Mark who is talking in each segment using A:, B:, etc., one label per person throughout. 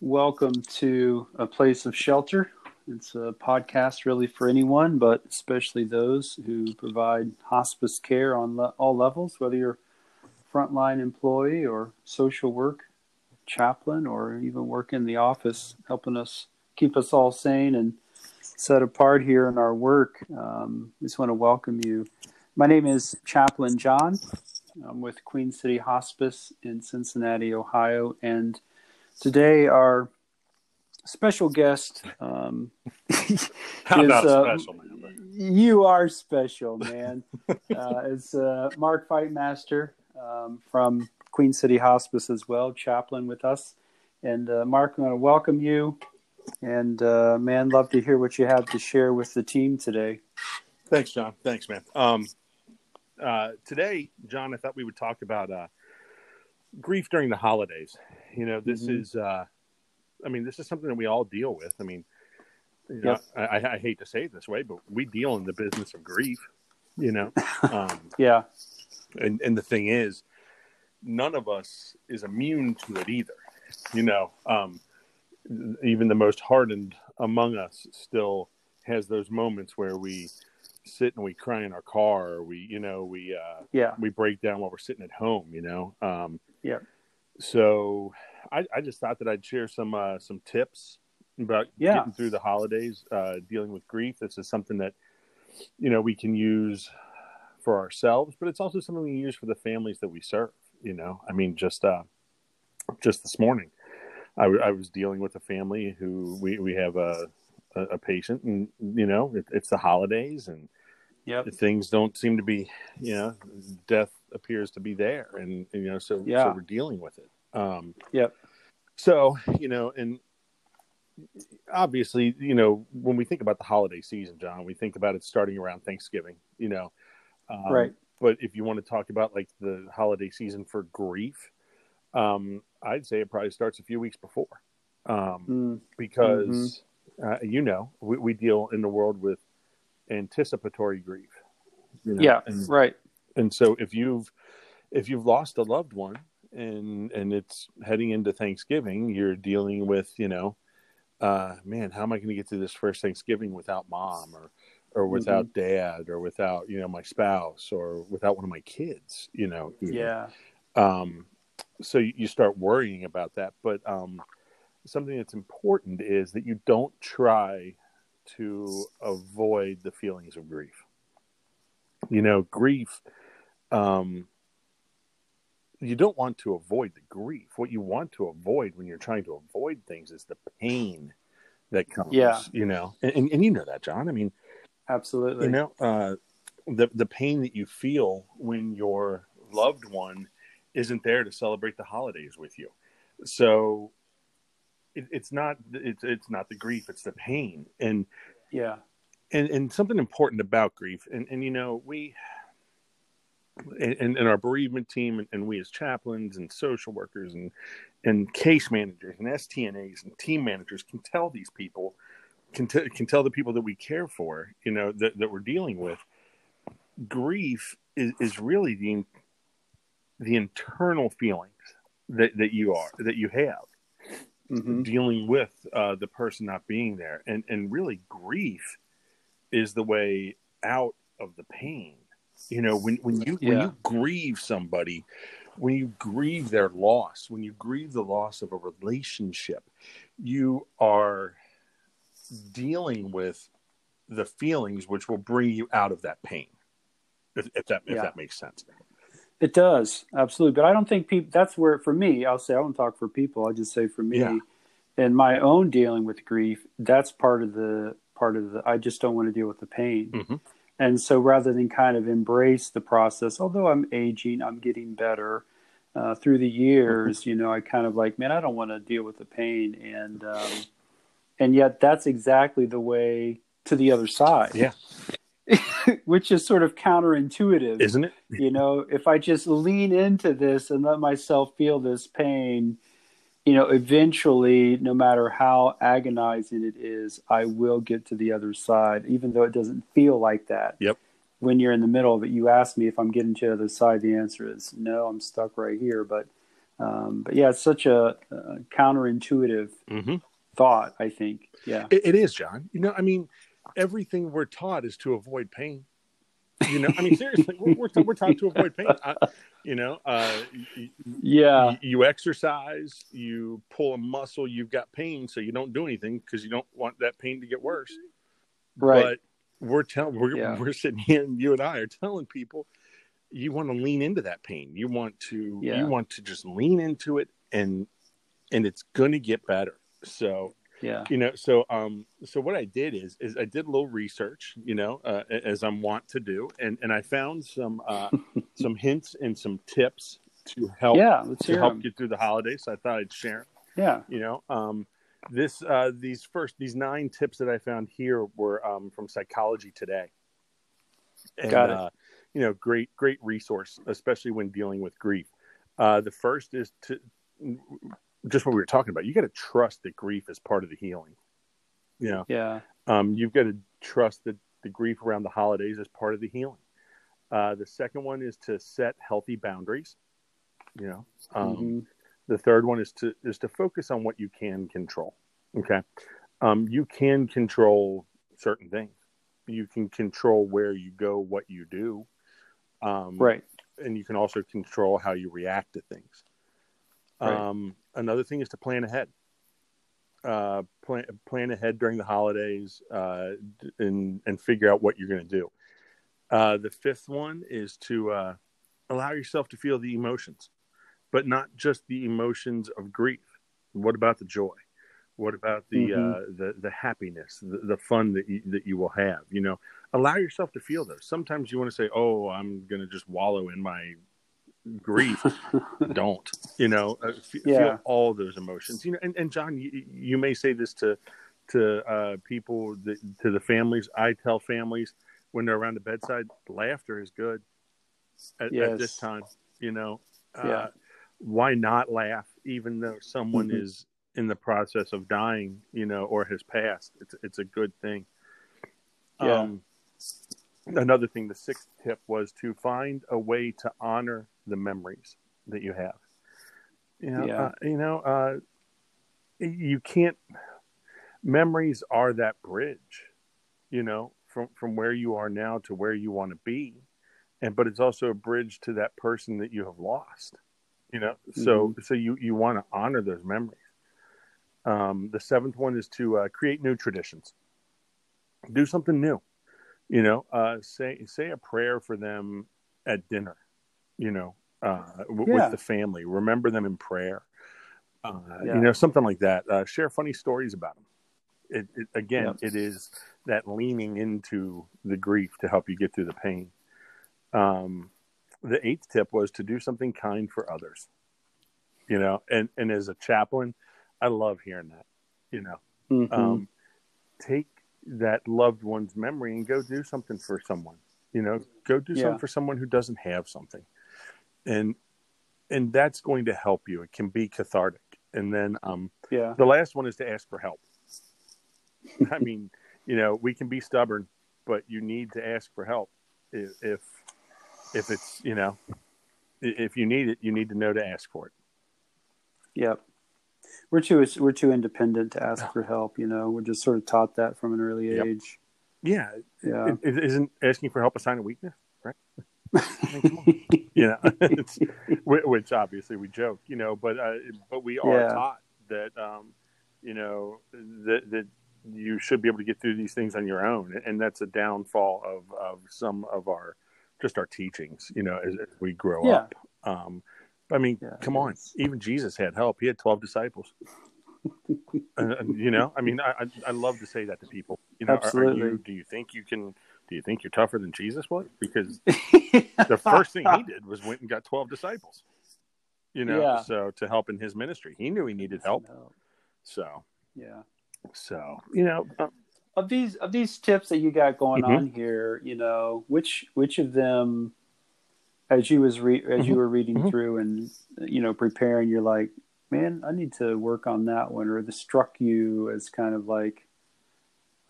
A: welcome to a place of shelter. It's a podcast really for anyone, but especially those who provide hospice care on le- all levels, whether you're frontline employee or social work chaplain or even work in the office, helping us keep us all sane and set apart here in our work. Um, I just want to welcome you. My name is Chaplain John. I'm with Queen City Hospice in Cincinnati, Ohio, and today our special guest um,
B: How
A: is,
B: about
A: uh,
B: special, man?
A: You are special, man. uh, it's uh, Mark Fightmaster um, from Queen City Hospice as well, chaplain with us. And uh, Mark, I want to welcome you. And uh, man, love to hear what you have to share with the team today.
B: Thanks, John. Thanks, man. Um, uh, today, John, I thought we would talk about uh, grief during the holidays. You know, this
A: Mhm.
B: is, uh, I mean, this is something that we all deal with. I mean, you know,
A: Yep.
B: I, I, I hate to say it this way, but we deal in the business of grief. You know, um,
A: Yeah,
B: and and the thing is, none of us is immune to it either. You know, um, even the most hardened among us still has those moments where we sit and we cry in our car, or we, you know, we uh,
A: yeah,
B: we break down while we're sitting at home. You know, um,
A: Yeah.
B: So I, I just thought that I'd share some uh, some tips about
A: Yeah.
B: getting through the holidays, uh, dealing with grief. This is something that you know we can use for ourselves, but it's also something we use for the families that we serve. You know, I mean, just uh, just this morning, I, w- I was dealing with a family who we we have a a, a patient, and you know, it, it's the holidays, and
A: yep,
B: things don't seem to be, you know, death appears to be there, and, and, you know, so
A: Yeah.
B: so we're dealing with it. Um,
A: yep,
B: so you know, and obviously, you know, when we think about the holiday season, John, we think about it starting around Thanksgiving. You know, um,
A: right.
B: But if you want to talk about like the holiday season for grief, um, I'd say it probably starts a few weeks before, um,
A: Mm,
B: because uh, you know we, we deal in the world with anticipatory grief. you know,
A: yeah,
B: and,
A: right.
B: And so if you've if you've lost a loved one and and it's heading into Thanksgiving, you're dealing with you know, uh, man, how am I going to get through this first Thanksgiving without mom or or without dad or without you know my spouse or without one of my kids, you know? even.
A: Yeah,
B: Um, so you, you start worrying about that. But um, something that's important is that you don't try to avoid the feelings of grief. You know, grief, um, you don't want to avoid the grief. What you want to avoid when you're trying to avoid things is the pain that comes.
A: Yeah.
B: You know, and, and, and you know that, John. I mean,
A: absolutely.
B: you know uh, the the pain that you feel when your loved one isn't there to celebrate the holidays with you so it, it's not it's it's not the grief it's the pain and
A: yeah,
B: and and something important about grief and and you know we and, and our bereavement team and, and we as chaplains and social workers and and case managers and STNAs and team managers can tell these people can, t- can tell the people that we care for you know that, that we're dealing with. Grief is, is really the the internal feelings that, that you are that you have.
A: Hmm
B: dealing with uh, the person not being there. And and really grief is the way out of the pain you know when when you when you grieve somebody when you grieve their loss when you grieve the loss of a relationship you are dealing with the feelings which will bring you out of that pain if, if that if
A: Yeah.
B: that makes sense
A: It does absolutely, but I don't think people. That's where for me, I'll say I won't talk for people. I'll just say for me,
B: Yeah.
A: in my own dealing with grief, that's part of the part of the. I just don't want to deal with the pain,
B: Mhm.
A: And so rather than kind of embrace the process, although I'm aging, I'm getting better uh, through the years. You know, I kind of like, man, I don't want to deal with the pain, and um, and yet that's exactly the way to the other side.
B: Yeah.
A: Which is sort of counterintuitive
B: isn't it
A: you know if i just lean into this and let myself feel this pain you know eventually no matter how agonizing it is i will get to the other side even though it doesn't feel like that
B: Yep.
A: when you're in the middle of it you ask me if i'm getting to the other side the answer is no i'm stuck right here but Um, but yeah, it's such a, a counterintuitive
B: Mm-hmm.
A: thought. I think. Yeah.
B: It, it is, John. You know, I mean, everything we're taught is to avoid pain. You know, I mean, seriously, we're, we're, we're taught to avoid pain. I, you know, uh, you,
A: Yeah.
B: you exercise, you pull a muscle, you've got pain, so you don't do anything because you don't want that pain to get worse.
A: Right.
B: But we're telling, we're,
A: Yeah.
B: we're sitting here, and you and I are telling people, you want to lean into that pain. You want to,
A: Yeah.
B: you want to just lean into it, and and it's going to get better. So
A: yeah.
B: you know so um so what i did is is i did a little research you know uh, as i'm wont to do and and i found some uh some hints and some tips to help
A: Yeah. Let's
B: to help
A: 'em.
B: get through the holidays so i thought i'd share
A: Yeah.
B: you know um this uh these first these nine tips that i found here were um from psychology today and,
A: Got it.
B: uh you know great great resource especially when dealing with grief uh the first is to just what we were talking about you got to trust that grief is part of the healing you know
A: Yeah.
B: um, you've got to trust that the grief around the holidays is part of the healing. Uh, the second one is to set healthy boundaries. You know, um,
A: Mhm.
B: the third one is to is to focus on what you can control. Okay, um, you can control certain things. You can control where you go, what you do, um,
A: Right.
B: and you can also control how you react to things.
A: Right.
B: Um, another thing is to plan ahead. Uh, plan plan ahead during the holidays uh, and and figure out what you're going to do. Uh, the fifth one is to uh, allow yourself to feel the emotions, but not just the emotions of grief. What about the joy? What about the
A: Mhm.
B: uh, the the happiness, the, the fun that you, that you will have? You know, allow yourself to feel those. Sometimes you want to say, "Oh, I'm going to just wallow in my grief." Don't you know? Uh, f-
A: Yeah.
B: Feel all those emotions. You know, and, and John, you, you may say this to to uh, people, that, to the families. I tell families when they're around the bedside, laughter is good at, at this time. You know,
A: Yeah.
B: uh, why not laugh, even though someone
A: Mhm.
B: is in the process of dying, you know, or has passed? It's it's a good thing.
A: Yeah.
B: Um, another thing, the sixth tip was to find a way to honor the memories that you have. You know,
A: Yeah.
B: uh, you know, uh, you can't. Memories are that bridge, you know, from from where you are now to where you want to be, and but it's also a bridge to that person that you have lost. You know, so so you you want to honor those memories. Um, the seventh one is to uh, create new traditions. Do something new. You know, uh, say say a prayer for them at dinner. You know, uh, w-
A: Yeah.
B: with the family. Remember them in prayer. Uh,
A: Yeah.
B: You know, something like that. Uh, share funny stories about them. It, it, again, it is that leaning into the grief to help you get through the pain. Um, the eighth tip was to do something kind for others. You know, and and as a chaplain, I love hearing that. You know,
A: Mhm.
B: um, take that loved one's memory and go do something for someone. You know, go do
A: Yeah.
B: something for someone who doesn't have something, and and that's going to help you. It can be cathartic. And then um,
A: yeah.
B: the last one is to ask for help. I mean, you know, we can be stubborn, but you need to ask for help if if, if it's you know if you need it, you need to know to ask for it.
A: Yep. We're too we're too independent to ask for help. You know, we're just sort of taught that from an early
B: Yep.
A: age.
B: Yeah,
A: Yeah.
B: it, it isn't asking for help a sign of weakness, right? you know, which obviously we joke, you know, but uh, but we are
A: Yeah.
B: taught that um, you know that that you should be able to get through these things on your own, and that's a downfall of of some of our just our teachings, you know, as, as we grow
A: Yeah.
B: up. Um, I mean,
A: Yeah,
B: come on, even Jesus had help; he had twelve disciples. and, and, you know, I mean, I, I love to say that to people. You know, are- Are,
A: Absolutely.
B: you, do you think you can? Do you think you're tougher than Jesus was? Because the first thing he did was went and got 12 disciples you know
A: Yeah.
B: so to help in his ministry he knew he needed help so
A: Yeah.
B: so you know uh,
A: Of these of these tips that you got going
B: Mhm.
A: on here, you know, which which of them, as you was re- as you
B: Mhm.
A: were reading
B: Mhm.
A: through and you know preparing, you're like, man, I need to work on that one, or this struck you as kind of like,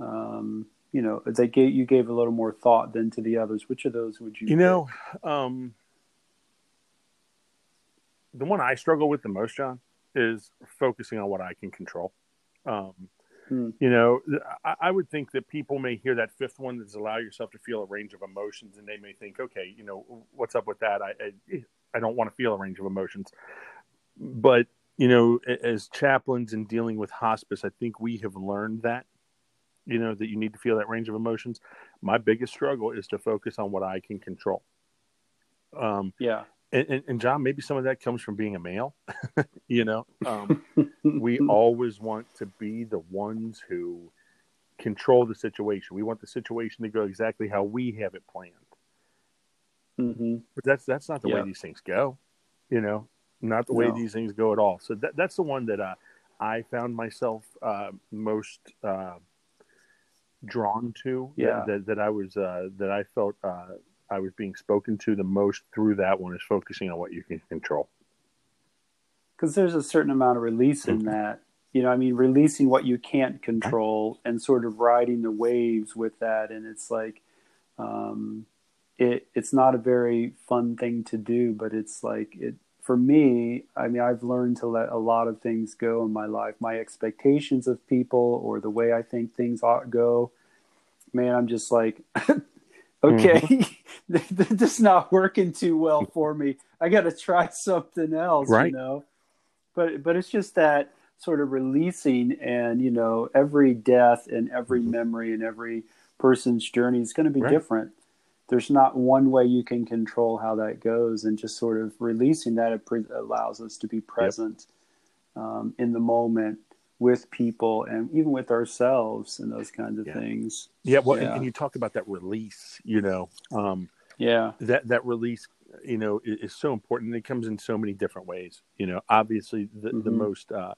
A: um, you know, they gave you gave a little more thought than to the others. Which of those would you?
B: you know um the one I struggle with the most, John, is focusing on what I can control. Um,
A: Hmm.
B: You know, I, I would think that people may hear that fifth one that's allow yourself to feel a range of emotions, and they may think, okay, you know, what's up with that? I I, I don't want to feel a range of emotions, but you know, as chaplains and dealing with hospice, I think we have learned that you know that you need to feel that range of emotions my biggest struggle is to focus on what i can control um
A: Yeah.
B: And, and, and john maybe some of that comes from being a male you know um we always want to be the ones who control the situation we want the situation to go exactly how we have it planned
A: hmm
B: but that's that's not the
A: Yeah.
B: way these things go you know not the way
A: No.
B: these things go at all so that, that's the one that uh, i found myself uh, most uh, drawn to that-
A: Yeah.
B: that, that i was uh, that i felt uh, i was being spoken to the most through that one is focusing on what you can control
A: because there's a certain amount of release in that. You know, I mean, releasing what you can't control and sort of riding the waves with that, and it's like, um, it it's not a very fun thing to do, but it's like it for me. I mean, I've learned to let a lot of things go in my life, my expectations of people or the way I think things ought to go. Man, I'm just like. Okay, this is not working too well for me. I got to try something else,
B: Right.
A: you know but but it's just that sort of releasing and you know every death and every
B: Mhm.
A: memory and every person's journey is going to be
B: Right.
A: different there's not one way you can control how that goes and just sort of releasing that it pre- allows us to be present um, in the moment with people and even with ourselves and those kinds of
B: Yeah.
A: things
B: yeah well
A: Yeah.
B: And, and you talk about that release you know um,
A: yeah
B: that that release you know is, is so important it comes in so many different ways you know obviously the, the
A: Mhm.
B: most uh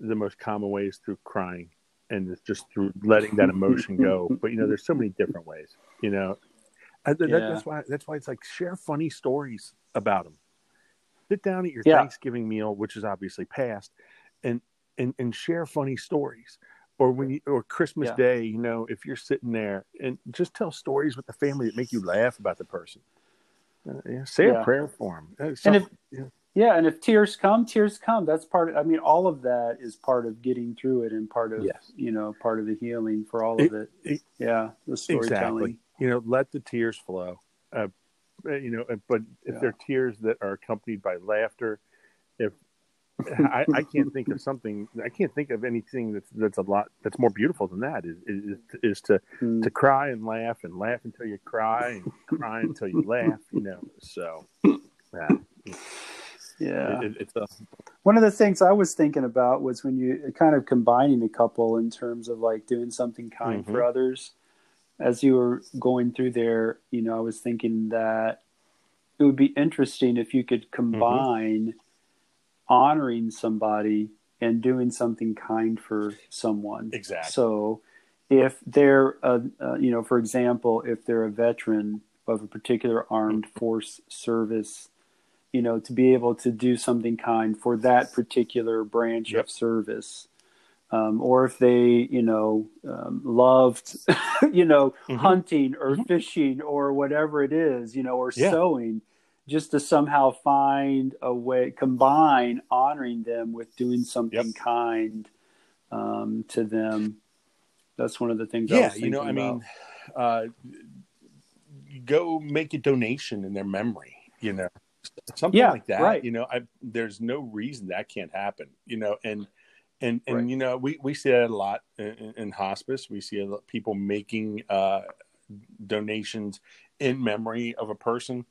B: the most common way is through crying and it's just through letting that emotion go but you know there's so many different ways you know I, that,
A: Yeah.
B: that's why that's why it's like share funny stories about them sit down at your thanksgiving meal which is obviously past and and and share funny stories. Or when you or christmas
A: Yeah.
B: day you know if you're sitting there and just tell stories with the family that make you laugh about the person. Uh, yeah, say
A: Yeah.
B: a prayer for them
A: And if-
B: yeah.
A: and if tears come tears come. That's part of i mean all of that is part of getting through it and part of
B: Yes.
A: you know part of the healing for all of it,
B: it-
A: yeah the storytelling.
B: Exactly. You know let the tears flow. Uh, uh, you know uh, but if they're tears that are accompanied by laughter if I, I can't think of something i can't think of anything that's that's a lot that's more beautiful than that is is, is to
A: Mm.
B: to cry and laugh and laugh until you cry and cry until you laugh you know so yeah,
A: yeah
B: it, it's a
A: one of the things i was thinking about was when you kind of combining a couple in terms of like doing something kind for
B: Mhm.
A: others as you were going through there you know i was thinking that it would be interesting if you could combine honoring somebody and doing something kind for someone
B: exactly
A: So, if they're, a, uh, you know, for example, if they're a veteran of a particular armed force service, you know, to be able to do something kind for that particular branch
B: Yep.
A: of service. Um, or if they, you know, um, loved, you know,
B: Mhm.
A: hunting or
B: Mhm.
A: fishing or whatever it is, you know, or
B: Yeah.
A: sewing, just to somehow find a way, combine honoring them with doing something
B: Yep.
A: kind um, to them. That's one of the things. I
B: yeah you know i mean uh go make a donation in their memory you know something
A: Yeah,
B: like that
A: right.
B: you know i there's no reason that can't happen you know and and and
A: Right.
B: you know we we see that a lot in, in hospice we see a lot people making uh donations in memory of a person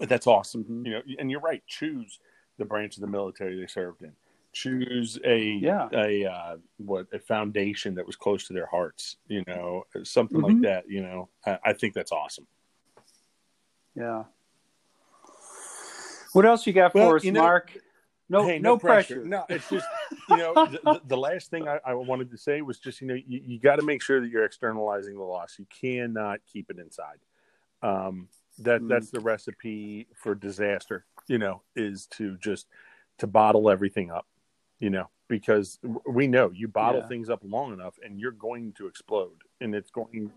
B: that's awesome
A: Mhm.
B: you know and you're right choose the branch of the military they served in choose a
A: Yeah.
B: a uh, what a foundation that was close to their hearts you know something like
A: Mhm.
B: that you know I, I think that's awesome
A: Yeah. What else you got
B: Well,
A: for us,
B: you know-
A: Mark? No,
B: Hey,
A: no, pressure.
B: no it's just you know the, the, the last thing I, I wanted to say was just you know you, you got to make sure that you're externalizing the loss you cannot keep it inside um that
A: Mm.
B: that's the recipe for disaster you know is to just to bottle everything up you know because we know you bottle
A: Yeah.
B: things up long enough and you're going to explode and it's going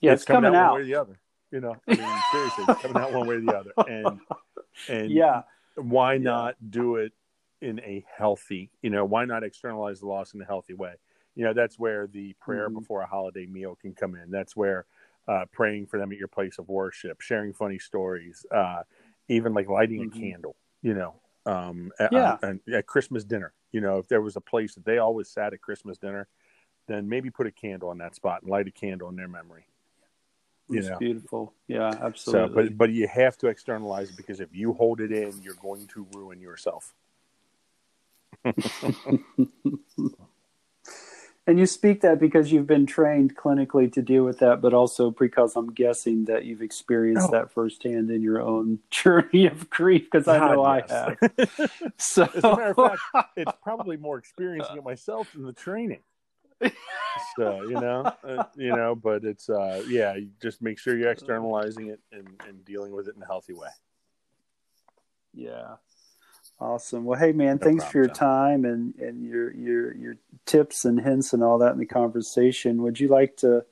A: Yeah, it's, coming, out one
B: way or the other you know I mean, seriously it's coming out one way or the other and and
A: Yeah,
B: why yeah. not do it in a healthy you know why not externalize the loss in a healthy way you know that's where the prayer mm-hmm. before a holiday meal can come in that's where uh, praying for them at your place of worship sharing funny stories uh, even like lighting mm-hmm. a candle you know um, at, yeah. at, at christmas dinner you know if there was a place that they always sat at christmas dinner then maybe put a candle on that spot and light a candle in their memory
A: it's know? beautiful. Yeah, absolutely.
B: So, but but you have to externalize it because if you hold it in, you're going to ruin yourself.
A: and you speak that because you've been trained clinically to deal with that, but also because I'm guessing that you've experienced oh. that firsthand in your own journey of grief. Because I know yes. I have.
B: so, as a matter of fact, it's probably more experiencing it myself than the training so you know, uh, you know, but it's uh, yeah, you just make sure you're externalizing it and, and dealing with it in a healthy way.
A: Yeah, awesome. Well, hey man, no thanks problem, for your John. time and and your your your tips and hints and all that in the conversation. Would you like to,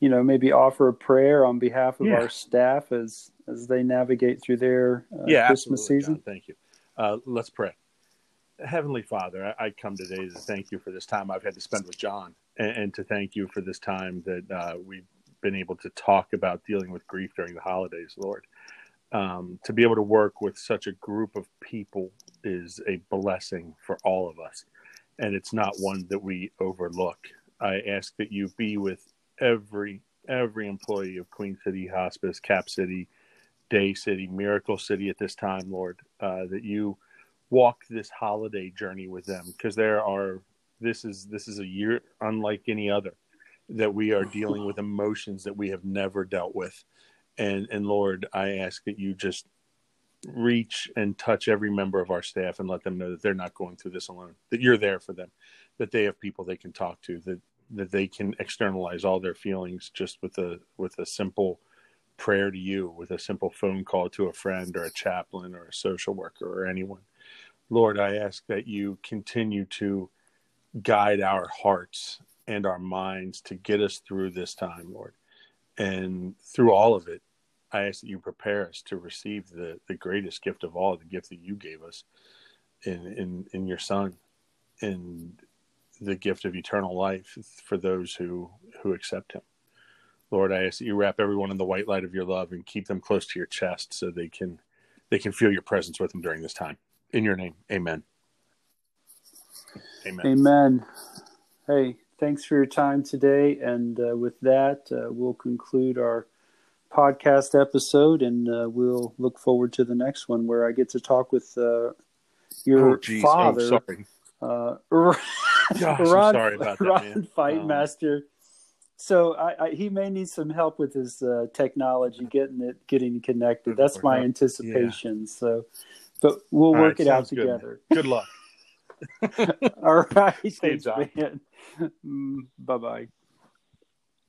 A: you know, maybe offer a prayer on behalf of yeah. our staff as as they navigate through their uh, yeah, Christmas season?
B: John, thank you. Uh, let's pray. Heavenly Father, I, I, come today to thank you for this time I've had to spend with John, and, and to thank you for this time that uh, we've been able to talk about dealing with grief during the holidays, Lord. Um, to be able to work with such a group of people is a blessing for all of us, and it's not one that we overlook. I ask that you be with every every employee of Queen City Hospice, Cap City, Day City, Miracle City at this time, Lord. Uh, that you walk this holiday journey with them because there are this is this is a year unlike any other that we are dealing with emotions that we have never dealt with and and lord i ask that you just reach and touch every member of our staff and let them know that they're not going through this alone that you're there for them that they have people they can talk to that that they can externalize all their feelings just with a with a simple prayer to you with a simple phone call to a friend or a chaplain or a social worker or anyone Lord, I ask that you continue to guide our hearts and our minds to get us through this time, Lord. And through all of it, I ask that you prepare us to receive the, the greatest gift of all, the gift that you gave us in, in, in your Son, and the gift of eternal life for those who, who accept him. Lord, I ask that you wrap everyone in the white light of your love and keep them close to your chest so they can they can feel your presence with them during this time. In your name, amen.
A: Amen. Amen. Hey, thanks for your time today. And uh, with that, uh, we'll conclude our podcast episode and uh, we'll look forward to the next one where I get to talk with uh, your oh, oh father. Oh, sorry. Uh, Gosh, Ron, sorry about that, Ron man. Fight um, Master. So I, I, he may need some help with his uh, technology, getting it, getting connected. That's my anticipation. Yeah. So but we'll work right, it out together.
B: Good, good luck.
A: All right. Thanks, man. Mm, bye bye.